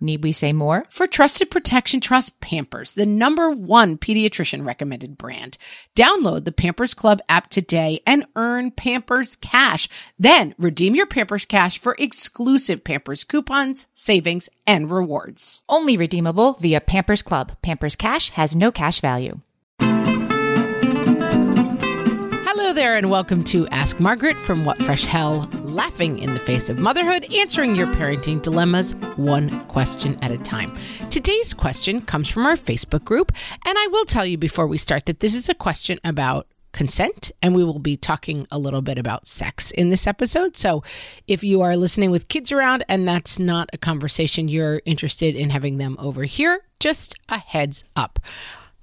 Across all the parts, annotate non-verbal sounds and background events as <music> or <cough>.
Need we say more? For trusted protection, trust Pampers, the number one pediatrician recommended brand. Download the Pampers Club app today and earn Pampers Cash. Then redeem your Pampers Cash for exclusive Pampers coupons, savings, and rewards. Only redeemable via Pampers Club. Pampers Cash has no cash value. Hello there, and welcome to Ask Margaret from What Fresh Hell, laughing in the face of motherhood, answering your parenting dilemmas one question at a time. Today's question comes from our Facebook group, and I will tell you before we start that this is a question about consent, and we will be talking a little bit about sex in this episode. So if you are listening with kids around and that's not a conversation you're interested in having them over here, just a heads up.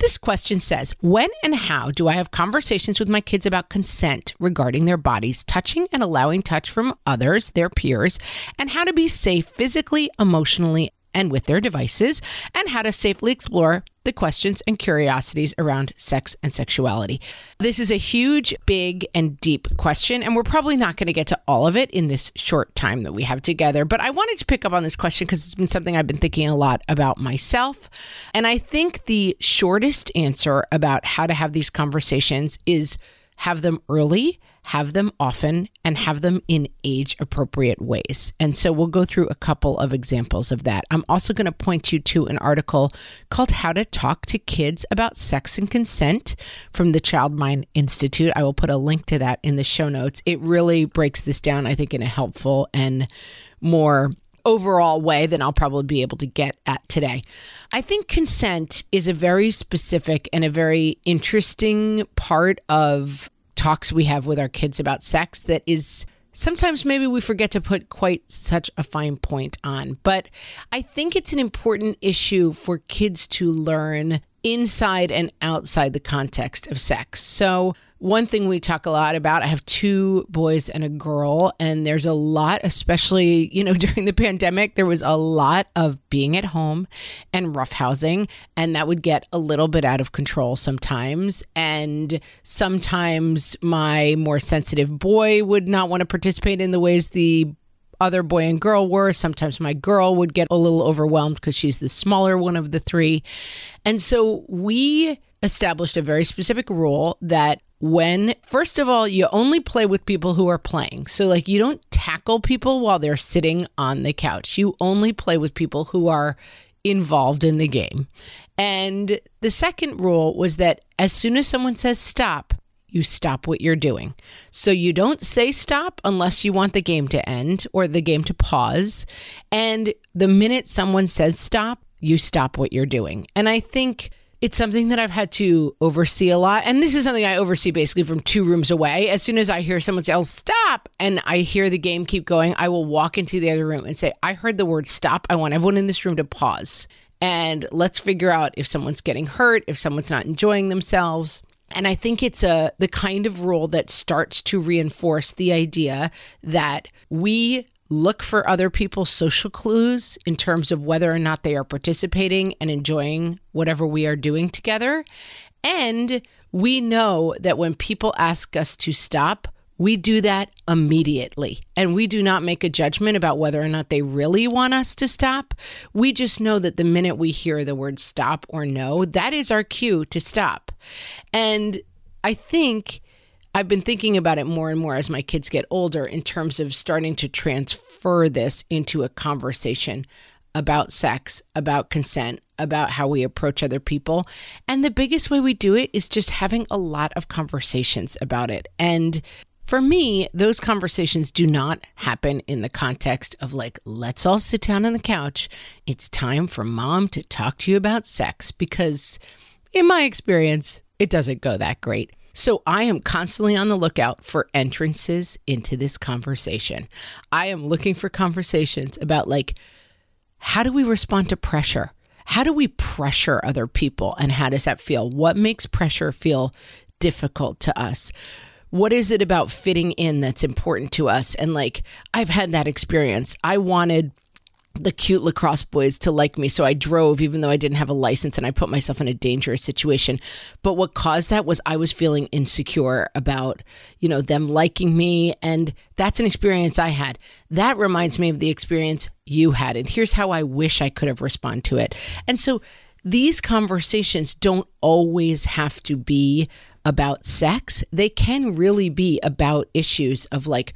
This question says When and how do I have conversations with my kids about consent regarding their bodies, touching and allowing touch from others, their peers, and how to be safe physically, emotionally, and with their devices, and how to safely explore the questions and curiosities around sex and sexuality. This is a huge, big, and deep question, and we're probably not going to get to all of it in this short time that we have together. But I wanted to pick up on this question because it's been something I've been thinking a lot about myself. And I think the shortest answer about how to have these conversations is have them early have them often, and have them in age appropriate ways. And so we'll go through a couple of examples of that. I'm also going to point you to an article called How to Talk to Kids About Sex and Consent from the Child Mind Institute. I will put a link to that in the show notes. It really breaks this down, I think, in a helpful and more overall way than I'll probably be able to get at today. I think consent is a very specific and a very interesting part of talks we have with our kids about sex that is sometimes maybe we forget to put quite such a fine point on. But I think it's an important issue for kids to learn inside and outside the context of sex. So, one thing we talk a lot about, I have two boys and a girl, and there's a lot, especially, you know, <laughs> during the pandemic, there was a lot of being at home and roughhousing, and that would get a little bit out of control sometimes. And sometimes my more sensitive boy would not want to participate in the ways the other boy and girl were. Sometimes my girl would get a little overwhelmed because she's the smaller one of the three. And so we established a very specific rule that when, first of all, you only play with people who are playing. So, like, you don't tackle people while they're sitting on the couch. You only play with people who are involved in the game. And the second rule was that as soon as someone says stop, you stop what you're doing. So you don't say stop unless you want the game to end or the game to pause. And the minute someone says stop, you stop what you're doing. And I think it's something that I've had to oversee a lot. And this is something I oversee basically from two rooms away. As soon as I hear someone yell, oh, stop, and I hear the game keep going, I will walk into the other room and say, I heard the word stop. I want everyone in this room to pause. And let's figure out if someone's getting hurt, if someone's not enjoying themselves. And I think it's a the kind of rule that starts to reinforce the idea that we look for other people's social clues in terms of whether or not they are participating and enjoying whatever we are doing together. And we know that when people ask us to stop, we do that immediately. And we do not make a judgment about whether or not they really want us to stop. We just know that the minute we hear the word stop or no, that is our cue to stop. And I think I've been thinking about it more and more as my kids get older in terms of starting to transfer this into a conversation about sex, about consent, about how we approach other people. And the biggest way we do it is just having a lot of conversations about it. And For me, those conversations do not happen in the context of like, let's all sit down on the couch. It's time for mom to talk to you about sex because, in my experience, it doesn't go that great. So I am constantly on the lookout for entrances into this conversation. I am looking for conversations about like, how do we respond to pressure? How do we pressure other people and how does that feel? What makes pressure feel difficult to us? What is it about fitting in that's important to us? And like, I've had that experience. I wanted the cute lacrosse boys to like me. So I drove, even though I didn't have a license, and I put myself in a dangerous situation. But what caused that was I was feeling insecure about, you know, them liking me. And that's an experience I had. That reminds me of the experience you had. And here's how I wish I could have responded to it. And so these conversations don't always have to be about sex, they can really be about issues of like,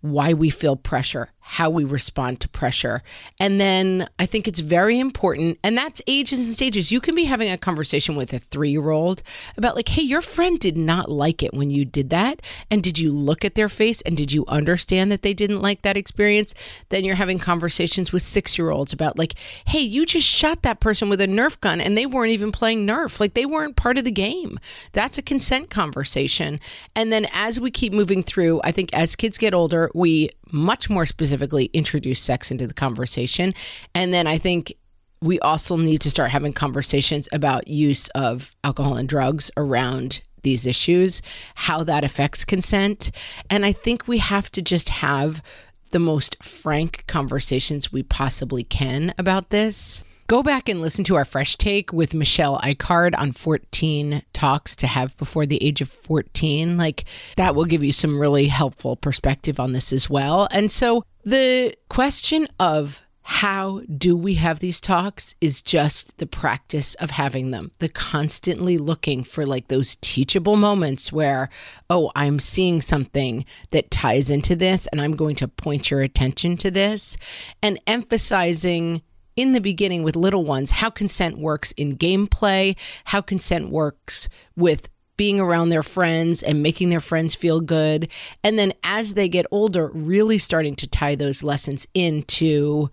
why we feel pressure, how we respond to pressure. And then I think it's very important, and that's ages and stages. You can be having a conversation with a three year old about, like, hey, your friend did not like it when you did that. And did you look at their face and did you understand that they didn't like that experience? Then you're having conversations with six year olds about, like, hey, you just shot that person with a Nerf gun and they weren't even playing Nerf. Like, they weren't part of the game. That's a consent conversation. And then as we keep moving through, I think as kids get older, we much more specifically introduce sex into the conversation. And then I think we also need to start having conversations about use of alcohol and drugs around these issues, how that affects consent. And I think we have to just have the most frank conversations we possibly can about this. Go back and listen to our fresh take with Michelle Icard on 14 talks to have before the age of 14. Like that will give you some really helpful perspective on this as well. And so the question of how do we have these talks is just the practice of having them, the constantly looking for like those teachable moments where, oh, I'm seeing something that ties into this and I'm going to point your attention to this and emphasizing in the beginning with little ones how consent works in gameplay, how consent works with being around their friends and making their friends feel good. And then as they get older, really starting to tie those lessons into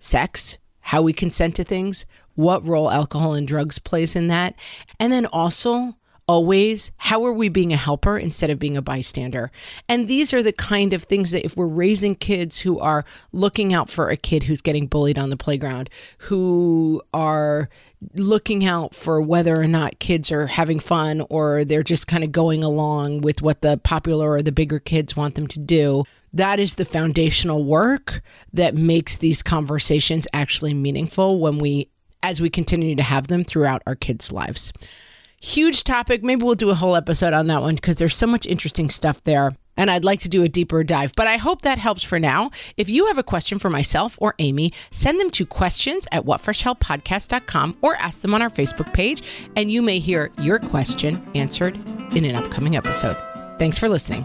sex, how we consent to things, what role alcohol and drugs plays in that. And then also always how are we being a helper instead of being a bystander? And these are the kind of things that if we're raising kids who are looking out for a kid who's getting bullied on the playground who are looking out for whether or not kids are having fun or they're just kind of going along with what the popular or the bigger kids want them to do that is the foundational work that makes these conversations actually meaningful when we as we continue to have them throughout our kids' lives huge topic. Maybe we'll do a whole episode on that one because there's so much interesting stuff there. And I'd like to do a deeper dive, but I hope that helps for now. If you have a question for myself or Amy, send them to questions at whatfreshhellpodcast.com or ask them on our Facebook page, and you may hear your question answered in an upcoming episode. Thanks for listening.